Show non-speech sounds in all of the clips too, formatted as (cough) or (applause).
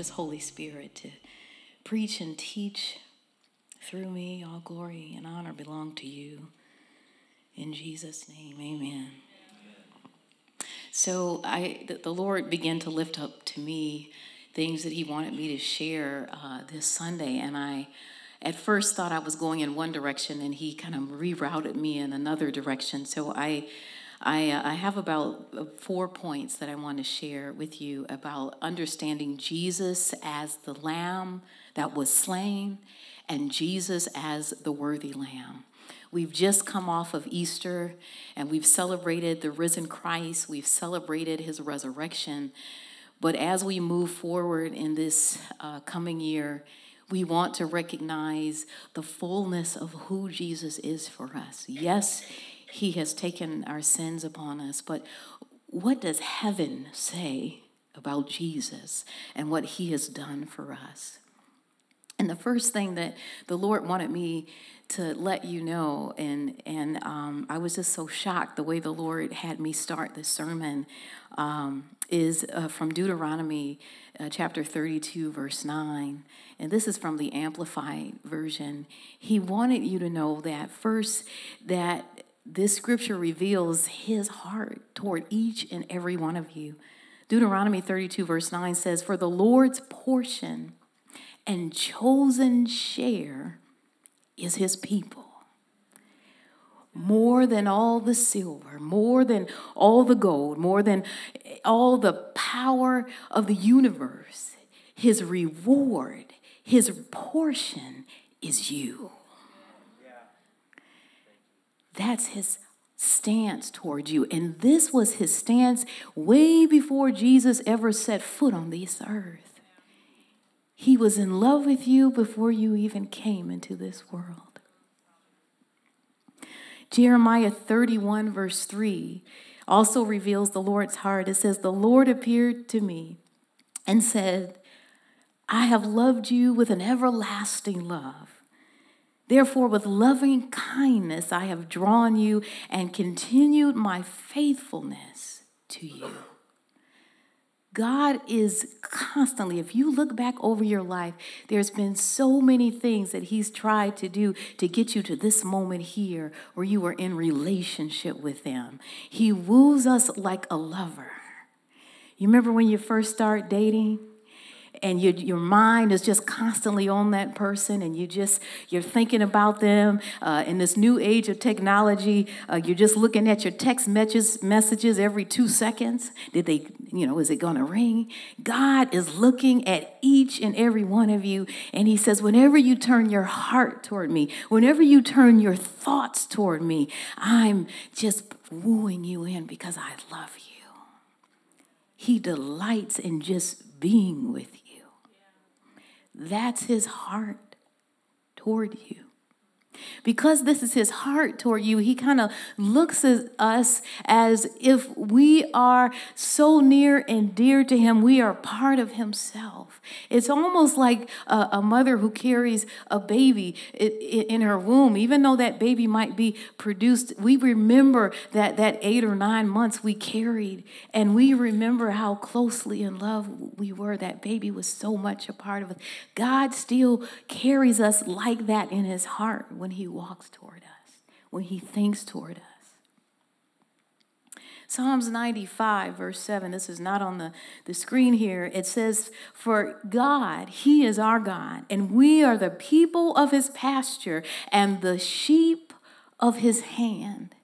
precious Holy Spirit to preach and teach through me. All glory and honor belong to you. In Jesus' name, amen. So I, the Lord began to lift up to me things that He wanted me to share uh, this Sunday, and I at first thought I was going in one direction, and He kind of rerouted me in another direction. So I I, uh, I have about uh, four points that I want to share with you about understanding Jesus as the lamb that was slain and Jesus as the worthy lamb. We've just come off of Easter and we've celebrated the risen Christ, we've celebrated his resurrection. But as we move forward in this uh, coming year, we want to recognize the fullness of who Jesus is for us. Yes, he has taken our sins upon us. But what does heaven say about Jesus and what he has done for us? And the first thing that the Lord wanted me to let you know, and and um, I was just so shocked the way the Lord had me start this sermon, um, is uh, from Deuteronomy uh, chapter 32, verse 9. And this is from the Amplified Version. He wanted you to know that first, that this scripture reveals his heart toward each and every one of you. Deuteronomy 32, verse 9 says, For the Lord's portion and chosen share is his people. More than all the silver, more than all the gold, more than all the power of the universe, his reward, his portion is you. That's his stance towards you. And this was his stance way before Jesus ever set foot on this earth. He was in love with you before you even came into this world. Jeremiah 31, verse 3, also reveals the Lord's heart. It says, The Lord appeared to me and said, I have loved you with an everlasting love. Therefore, with loving kindness, I have drawn you and continued my faithfulness to you. God is constantly, if you look back over your life, there's been so many things that He's tried to do to get you to this moment here where you are in relationship with Him. He woos us like a lover. You remember when you first start dating? And your, your mind is just constantly on that person and you just you're thinking about them uh, in this new age of technology uh, you're just looking at your text messages messages every two seconds. Did they you know is it going to ring? God is looking at each and every one of you and he says whenever you turn your heart toward me whenever you turn your thoughts toward me i'm just wooing you in because i love you. He delights in just being with you that's his heart toward you. Because this is his heart toward you, he kind of looks at us as if we are so near and dear to him, we are part of himself. It's almost like a, a mother who carries a baby in her womb, even though that baby might be produced. We remember that, that eight or nine months we carried, and we remember how closely in love we were. That baby was so much a part of us. God still carries us like that in his heart when he walks toward us, when he thinks toward us. Psalms 95, verse 7, this is not on the, the screen here. It says, For God, He is our God, and we are the people of His pasture and the sheep of His hand.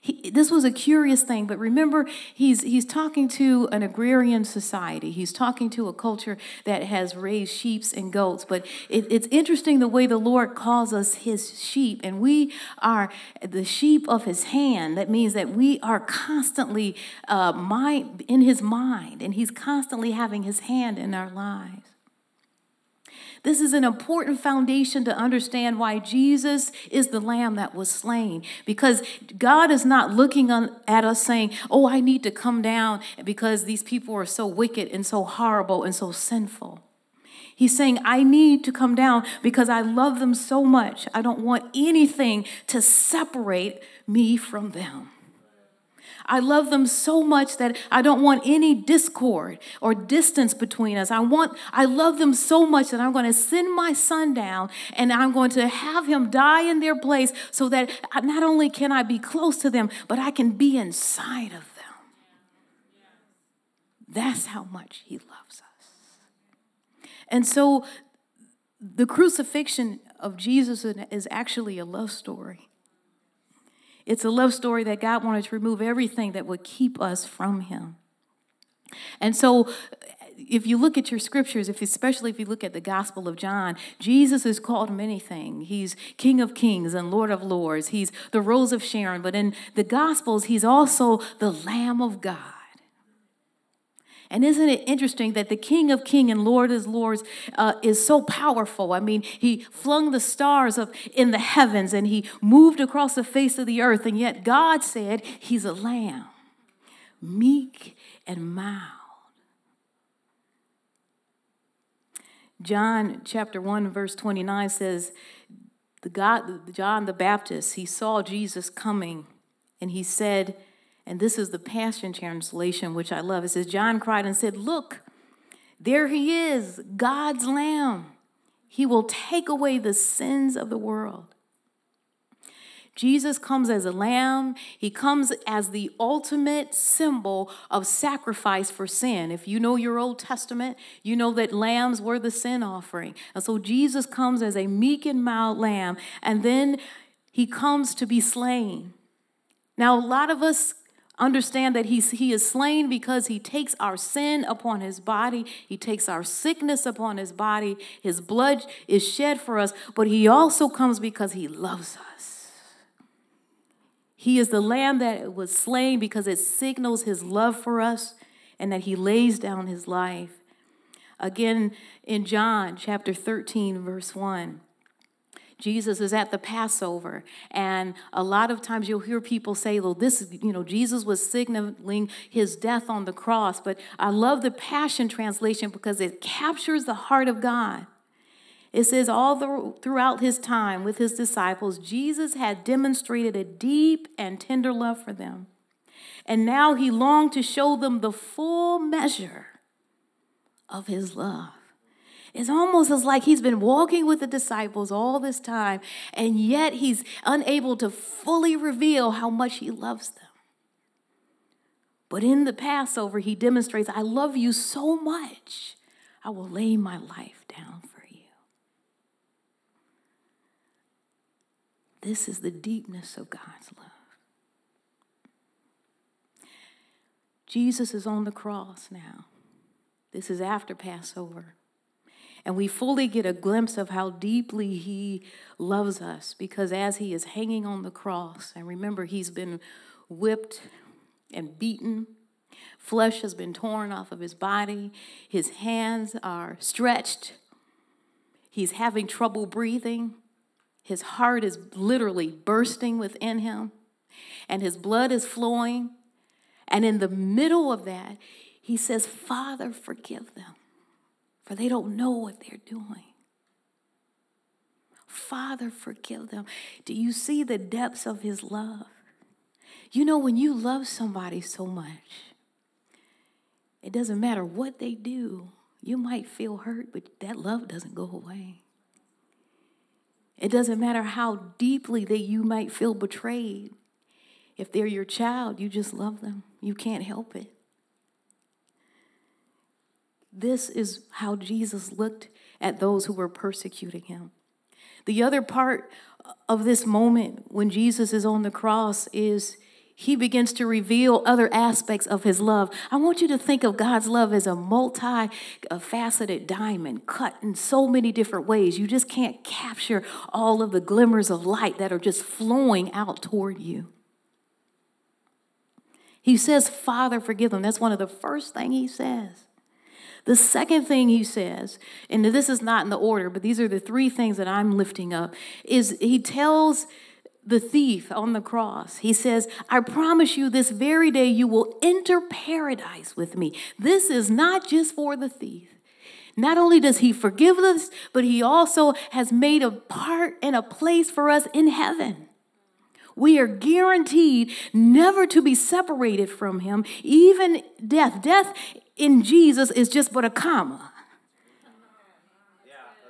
He, this was a curious thing, but remember, he's, he's talking to an agrarian society. He's talking to a culture that has raised sheep and goats. But it, it's interesting the way the Lord calls us his sheep, and we are the sheep of his hand. That means that we are constantly uh, mind, in his mind, and he's constantly having his hand in our lives. This is an important foundation to understand why Jesus is the lamb that was slain. Because God is not looking at us saying, Oh, I need to come down because these people are so wicked and so horrible and so sinful. He's saying, I need to come down because I love them so much. I don't want anything to separate me from them. I love them so much that I don't want any discord or distance between us. I want I love them so much that I'm going to send my son down and I'm going to have him die in their place so that not only can I be close to them, but I can be inside of them. That's how much he loves us. And so the crucifixion of Jesus is actually a love story. It's a love story that God wanted to remove everything that would keep us from him. And so if you look at your scriptures, if especially if you look at the Gospel of John, Jesus is called many things. He's King of Kings and Lord of Lords. He's the Rose of Sharon. But in the Gospels, he's also the Lamb of God. And isn't it interesting that the King of Kings and Lord of Lords uh, is so powerful? I mean, he flung the stars up in the heavens and he moved across the face of the earth, and yet God said he's a lamb, meek and mild. John chapter 1, verse 29 says, the God, John the Baptist, he saw Jesus coming and he said, and this is the Passion Translation, which I love. It says, John cried and said, Look, there he is, God's Lamb. He will take away the sins of the world. Jesus comes as a lamb. He comes as the ultimate symbol of sacrifice for sin. If you know your Old Testament, you know that lambs were the sin offering. And so Jesus comes as a meek and mild lamb, and then he comes to be slain. Now, a lot of us understand that he's, he is slain because he takes our sin upon his body, he takes our sickness upon his body, his blood is shed for us, but he also comes because he loves us. He is the lamb that was slain because it signals his love for us and that he lays down his life. Again, in John chapter 13, verse 1. Jesus is at the Passover. And a lot of times you'll hear people say, well, this, is, you know, Jesus was signaling his death on the cross. But I love the Passion Translation because it captures the heart of God. It says, all the, throughout his time with his disciples, Jesus had demonstrated a deep and tender love for them. And now he longed to show them the full measure of his love. It's almost as like he's been walking with the disciples all this time, and yet he's unable to fully reveal how much he loves them. But in the Passover, he demonstrates, I love you so much, I will lay my life down for you. This is the deepness of God's love. Jesus is on the cross now. This is after Passover. And we fully get a glimpse of how deeply He loves us because as He is hanging on the cross, and remember, He's been whipped and beaten. Flesh has been torn off of his body. His hands are stretched. He's having trouble breathing. His heart is literally bursting within him, and his blood is flowing. And in the middle of that, he says, Father, forgive them for they don't know what they're doing. Father, forgive them. Do you see the depths of his love? You know, when you love somebody so much, it doesn't matter what they do. You might feel hurt, but that love doesn't go away. It doesn't matter how deeply that you might feel betrayed. If they're your child, you just love them. You can't help it. This is how Jesus looked at those who were persecuting him. The other part of this moment when Jesus is on the cross is he begins to reveal other aspects of his love. I want you to think of God's love as a multi faceted diamond cut in so many different ways. You just can't capture all of the glimmers of light that are just flowing out toward you. He says, Father, forgive them. That's one of the first thing he says. The second thing he says, and this is not in the order, but these are the three things that I'm lifting up, is he tells the thief on the cross, he says, I promise you this very day you will enter paradise with me. This is not just for the thief. Not only does he forgive us, but he also has made a part and a place for us in heaven We are guaranteed never to be separated from him, even death. Death in Jesus is just but a comma.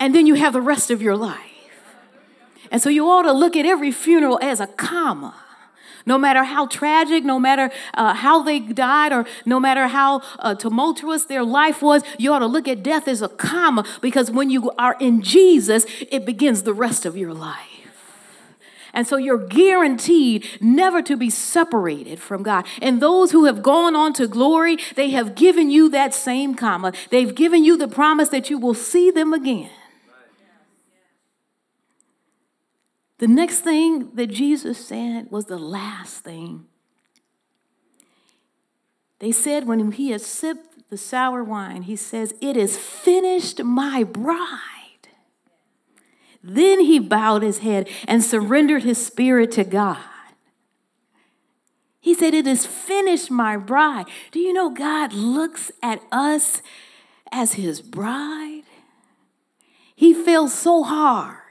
And then you have the rest of your life. And so you ought to look at every funeral as a comma. No matter how tragic, no matter uh, how they died, or no matter how uh, tumultuous their life was, you ought to look at death as a comma because when you are in Jesus, it begins the rest of your life. And so you're guaranteed never to be separated from God. And those who have gone on to glory, they have given you that same comma. They've given you the promise that you will see them again. The next thing that Jesus said was the last thing. They said when he had sipped the sour wine, he says, It is finished, my bride. Then he bowed his head and surrendered his spirit to God. He said, It is finished, my bride. Do you know God looks at us as his bride? He feels so hard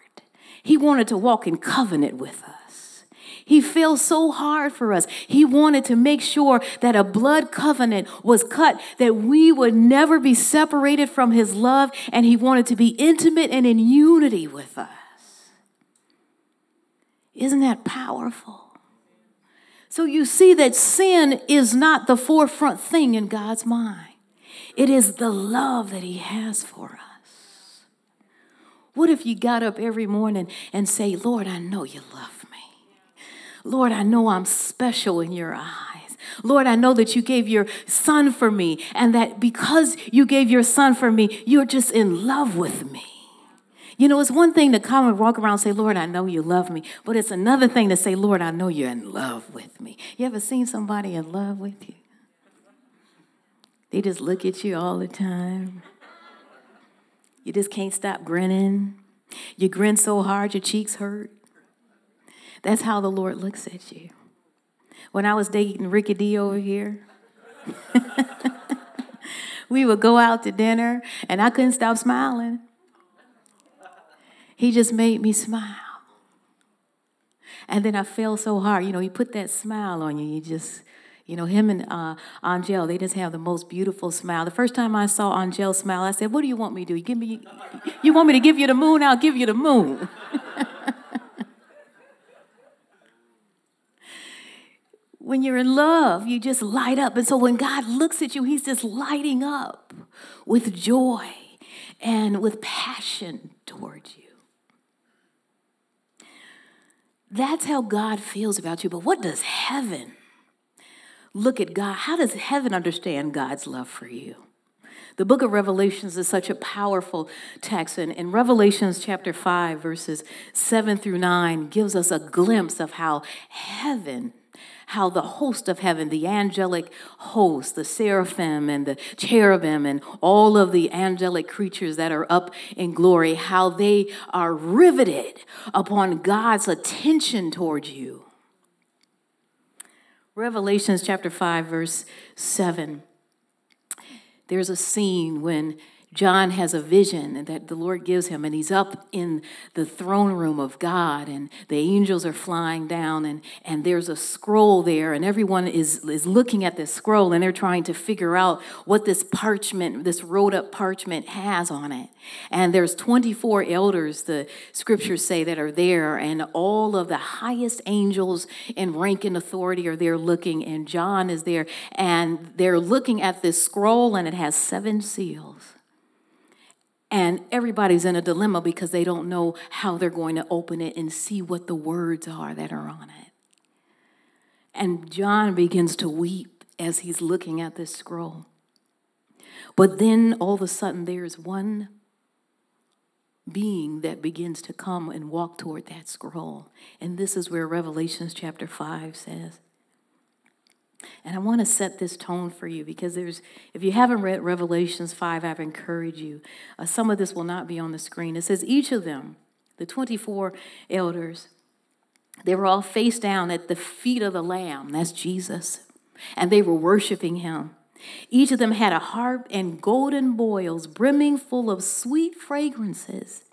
he wanted to walk in covenant with us. He fell so hard for us. He wanted to make sure that a blood covenant was cut, that we would never be separated from His love, and He wanted to be intimate and in unity with us. Isn't that powerful? So you see that sin is not the forefront thing in God's mind, it is the love that He has for us. What if you got up every morning and say, Lord, I know you love me. Lord, I know I'm special in your eyes. Lord, I know that you gave your son for me, and that because you gave your son for me, you're just in love with me. You know, it's one thing to come and walk around and say, Lord, I know you love me, but it's another thing to say, Lord, I know you're in love with me. You ever seen somebody in love with you? They just look at you all the time. You just can't stop grinning. You grin so hard your cheeks hurt. That's how the Lord looks at you. When I was dating Ricky D over here, (laughs) we would go out to dinner and I couldn't stop smiling. He just made me smile. And then I fell so hard. You know, he put that smile on you. You just, you know, him and uh, Angel, they just have the most beautiful smile. The first time I saw Angel smile, I said, "What do you want me to do? You give me, you want me to give you the moon? I'll give you the moon." (laughs) when you're in love, you just light up. And so when God looks at you, He's just lighting up with joy and with passion towards you. That's how God feels about you. But what does heaven look at God, how does heaven understand God's love for you? The book of Revelations is such a powerful text. And in Revelations chapter 5, verses 7 through 9, gives us a glimpse of how heaven, how the host of heaven, the angelic host, the seraphim and the cherubim, and all of the angelic creatures that are up in glory, how they are riveted upon God's attention towards you Revelations chapter 5, verse 7. There's a scene when John has a vision that the Lord gives him, and he's up in the throne room of God, and the angels are flying down, and, and there's a scroll there, and everyone is, is looking at this scroll, and they're trying to figure out what this parchment, this rolled up parchment has on it. And there's 24 elders, the scriptures say, that are there, and all of the highest angels in rank and authority are there looking, and John is there, and they're looking at this scroll, and it has seven seals. And everybody's in a dilemma because they don't know how they're going to open it and see what the words are that are on it. And John begins to weep as he's looking at this scroll. But then all of a sudden, there's one being that begins to come and walk toward that scroll. And this is where Revelations chapter 5 says, and I want to set this tone for you because there's, if you haven't read Revelations 5, I've encouraged you. Uh, some of this will not be on the screen. It says, each of them, the 24 elders, they were all face down at the feet of the Lamb. That's Jesus. And they were worshiping him. Each of them had a harp and golden boils brimming full of sweet fragrances.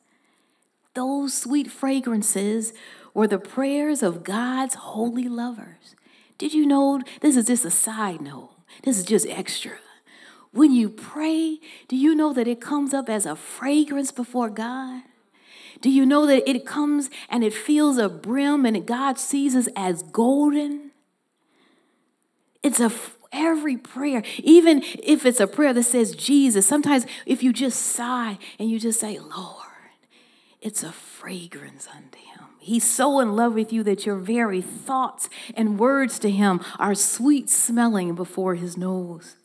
Those sweet fragrances were the prayers of God's holy lovers. Did you know this is just a side note? This is just extra. When you pray, do you know that it comes up as a fragrance before God? Do you know that it comes and it feels a brim and God sees us as golden? It's a every prayer, even if it's a prayer that says Jesus, sometimes if you just sigh and you just say, Lord, it's a fragrance unto him. He's so in love with you that your very thoughts and words to him are sweet smelling before his nose.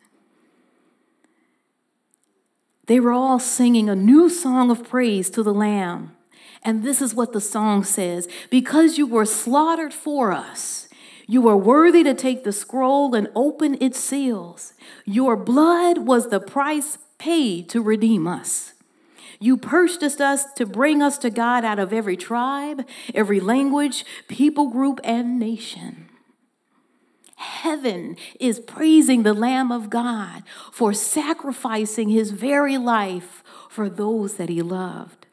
They were all singing a new song of praise to the Lamb. And this is what the song says Because you were slaughtered for us, you are worthy to take the scroll and open its seals. Your blood was the price paid to redeem us. You purchased us to bring us to God out of every tribe, every language, people group, and nation. Heaven is praising the Lamb of God for sacrificing his very life for those that he loved.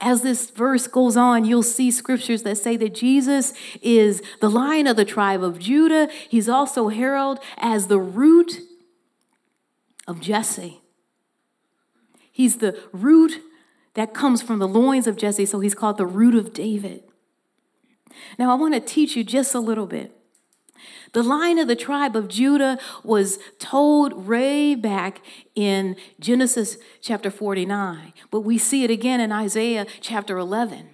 As this verse goes on, you'll see scriptures that say that Jesus is the lion of the tribe of Judah. He's also heralded as the root of Jesse. He's the root that comes from the loins of Jesse, so he's called the root of David. Now, I want to teach you just a little bit. The line of the tribe of Judah was told way back in Genesis chapter 49, but we see it again in Isaiah chapter 11.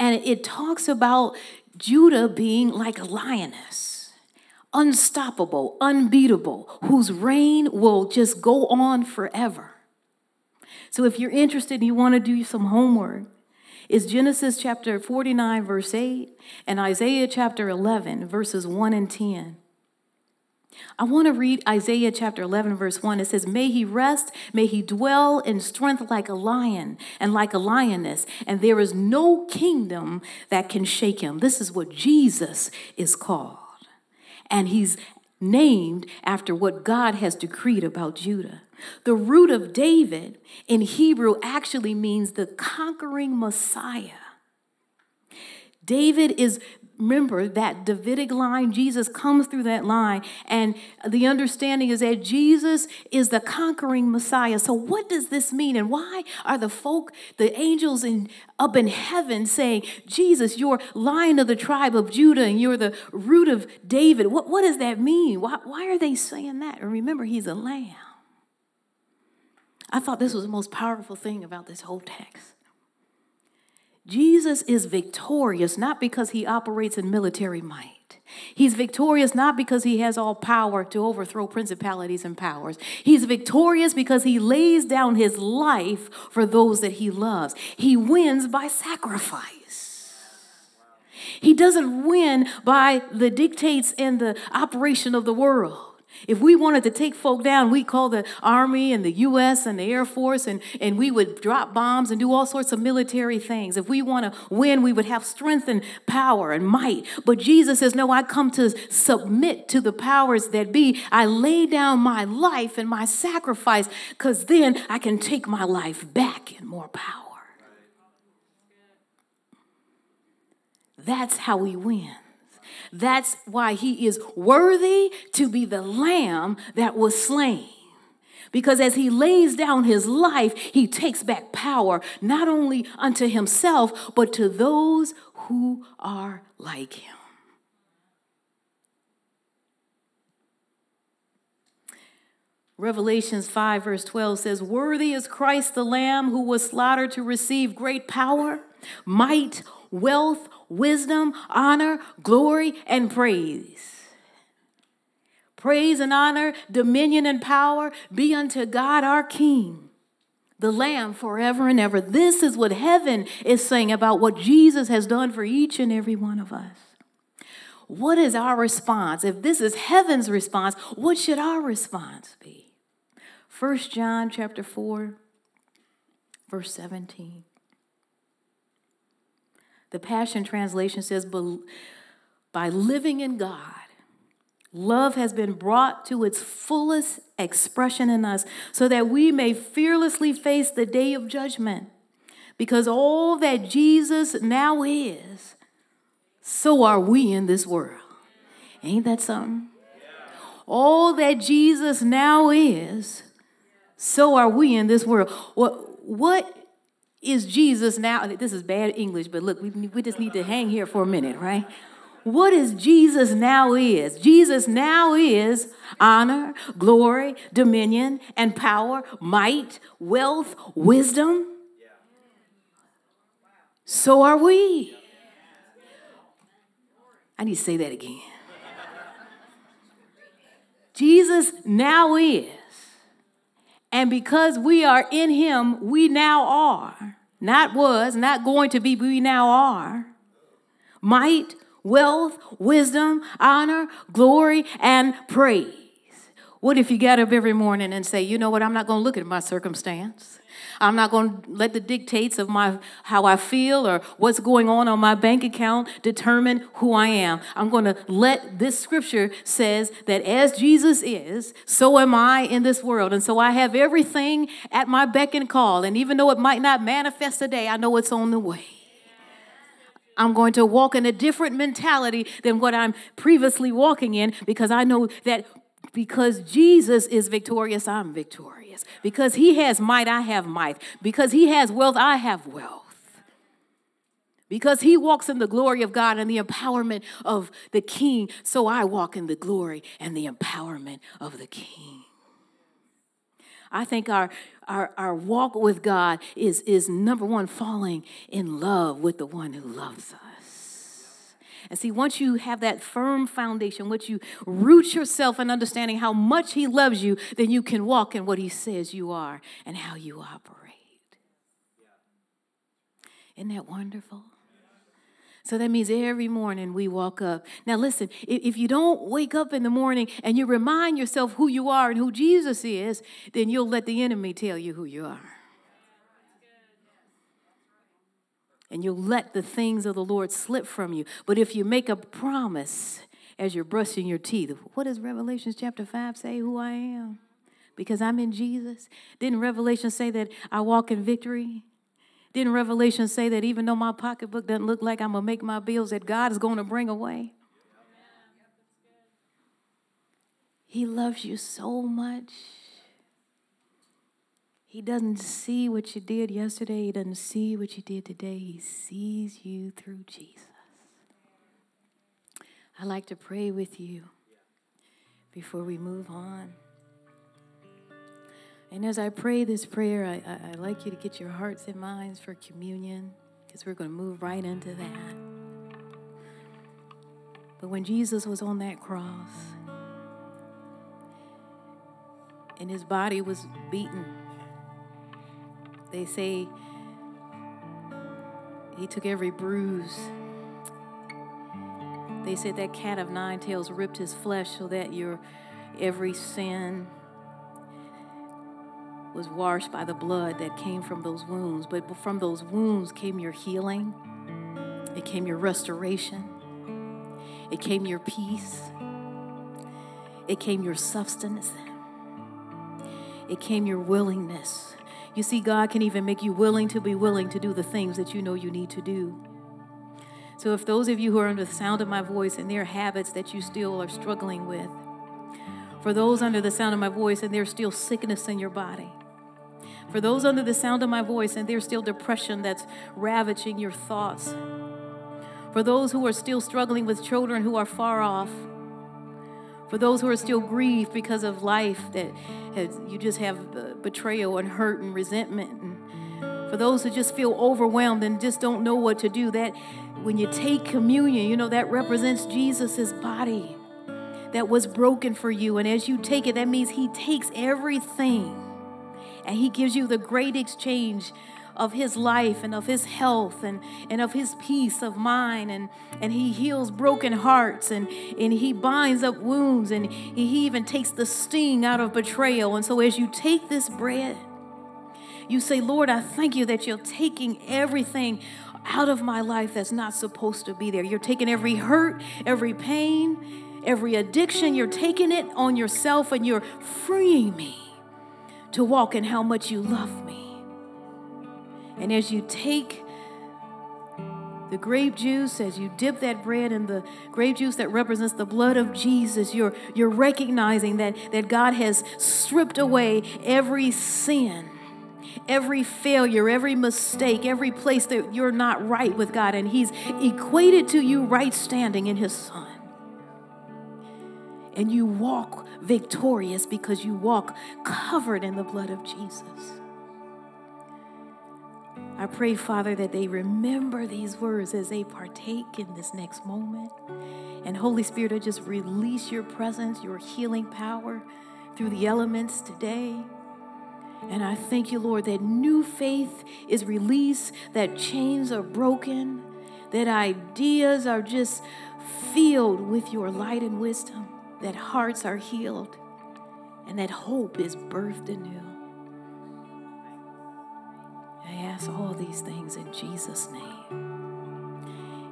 And it talks about Judah being like a lioness, unstoppable, unbeatable, whose reign will just go on forever. So if you're interested and you want to do some homework, it's Genesis chapter 49, verse 8, and Isaiah chapter 11, verses 1 and 10. I want to read Isaiah chapter 11, verse 1. It says, May he rest, may he dwell in strength like a lion and like a lioness, and there is no kingdom that can shake him. This is what Jesus is called. And he's named after what God has decreed about Judah. The root of David in Hebrew actually means the conquering Messiah. David is remember that Davidic line, Jesus comes through that line, and the understanding is that Jesus is the conquering Messiah. So, what does this mean, and why are the folk, the angels in up in heaven, saying, "Jesus, you're Lion of the tribe of Judah, and you're the root of David"? What what does that mean? Why why are they saying that? And remember, He's a Lamb. I thought this was the most powerful thing about this whole text. Jesus is victorious not because he operates in military might. He's victorious not because he has all power to overthrow principalities and powers. He's victorious because he lays down his life for those that he loves. He wins by sacrifice. He doesn't win by the dictates and the operation of the world. If we wanted to take folk down, we'd call the Army and the U.S. and the Air Force, and, and we would drop bombs and do all sorts of military things. If we want to win, we would have strength and power and might. But Jesus says, No, I come to submit to the powers that be. I lay down my life and my sacrifice, because then I can take my life back in more power. That's how we win. That's why he is worthy to be the lamb that was slain. Because as he lays down his life, he takes back power not only unto himself, but to those who are like him. Revelations 5, verse 12 says, Worthy is Christ the Lamb who was slaughtered to receive great power, might, wealth, wisdom, honor, glory, and praise. Praise and honor, dominion and power be unto God our King, the Lamb forever and ever. This is what heaven is saying about what Jesus has done for each and every one of us. What is our response? If this is heaven's response, what should our response be? 1 John chapter 4, verse 17. The Passion Translation says, by living in God, love has been brought to its fullest expression in us so that we may fearlessly face the day of judgment. Because all that Jesus now is, so are we in this world. Ain't that something? All that Jesus now is, so are we in this world. What, what is Jesus now? This is bad English, but look, we, we just need to hang here for a minute, right? What is Jesus now is? Jesus now is honor, glory, dominion, and power, might, wealth, wisdom. So are we. I need to say that again. Jesus now is. And because we are in him, we now are. Not was, not going to be, we now are. Might, wealth, wisdom, honor, glory, and praise. What if you got up every morning and say, you know what, I'm not going to look at my circumstance. I'm not going to let the dictates of my how I feel or what's going on on my bank account determine who I am. I'm going to let this scripture says that as Jesus is, so am I in this world. And so I have everything at my beck and call. And even though it might not manifest today, I know it's on the way. I'm going to walk in a different mentality than what I'm previously walking in because I know that because Jesus is victorious, I'm victorious. Because he has might, I have might. Because he has wealth, I have wealth. Because he walks in the glory of God and the empowerment of the king, so I walk in the glory and the empowerment of the king. I think our, our, our walk with God is, is number one, falling in love with the one who loves us. And see, once you have that firm foundation, once you root yourself in understanding how much He loves you, then you can walk in what He says you are and how you operate. Isn't that wonderful? So that means every morning we walk up. Now, listen, if you don't wake up in the morning and you remind yourself who you are and who Jesus is, then you'll let the enemy tell you who you are. And you'll let the things of the Lord slip from you. But if you make a promise as you're brushing your teeth, what does Revelation chapter 5 say who I am? Because I'm in Jesus. Didn't Revelation say that I walk in victory? Didn't Revelation say that even though my pocketbook doesn't look like I'm going to make my bills, that God is going to bring away? He loves you so much. He doesn't see what you did yesterday. He doesn't see what you did today. He sees you through Jesus. I like to pray with you before we move on. And as I pray this prayer, I, I, I like you to get your hearts and minds for communion because we're going to move right into that. But when Jesus was on that cross and his body was beaten, they say he took every bruise. They said that cat of nine tails ripped his flesh so that your every sin was washed by the blood that came from those wounds. But from those wounds came your healing, it came your restoration, it came your peace, it came your substance, it came your willingness you see, God can even make you willing to be willing to do the things that you know you need to do. So, if those of you who are under the sound of my voice and there are habits that you still are struggling with, for those under the sound of my voice and there's still sickness in your body, for those under the sound of my voice and there's still depression that's ravaging your thoughts, for those who are still struggling with children who are far off, for those who are still grieved because of life that has, you just have betrayal and hurt and resentment. And for those who just feel overwhelmed and just don't know what to do, that when you take communion, you know, that represents Jesus' body that was broken for you. And as you take it, that means He takes everything and He gives you the great exchange of his life and of his health and, and of his peace of mind. And, and he heals broken hearts and, and he binds up wounds and he, he even takes the sting out of betrayal. And so as you take this bread you say lord i thank you that you're taking everything out of my life that's not supposed to be there. You're taking every hurt every pain every addiction. You're taking it on yourself and you're freeing me to walk in how much you love me And as you take the grape juice, as you dip that bread in the grape juice that represents the blood of Jesus, you're, you're recognizing that, that God has stripped away every sin, every failure, every mistake, every place that you're not right with God, and He's equated to you right standing in His Son. And you walk victorious because you walk covered in the blood of Jesus. I pray, Father, that they remember these words as they partake in this next moment. And Holy Spirit, I just release your presence, your healing power through the elements today. And I thank you, Lord, that new faith is released, that chains are broken, that ideas are just filled with your light and wisdom, that hearts are healed, and that hope is birthed anew. Ask all these things in Jesus' name.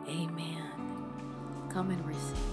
Amen. Come and receive.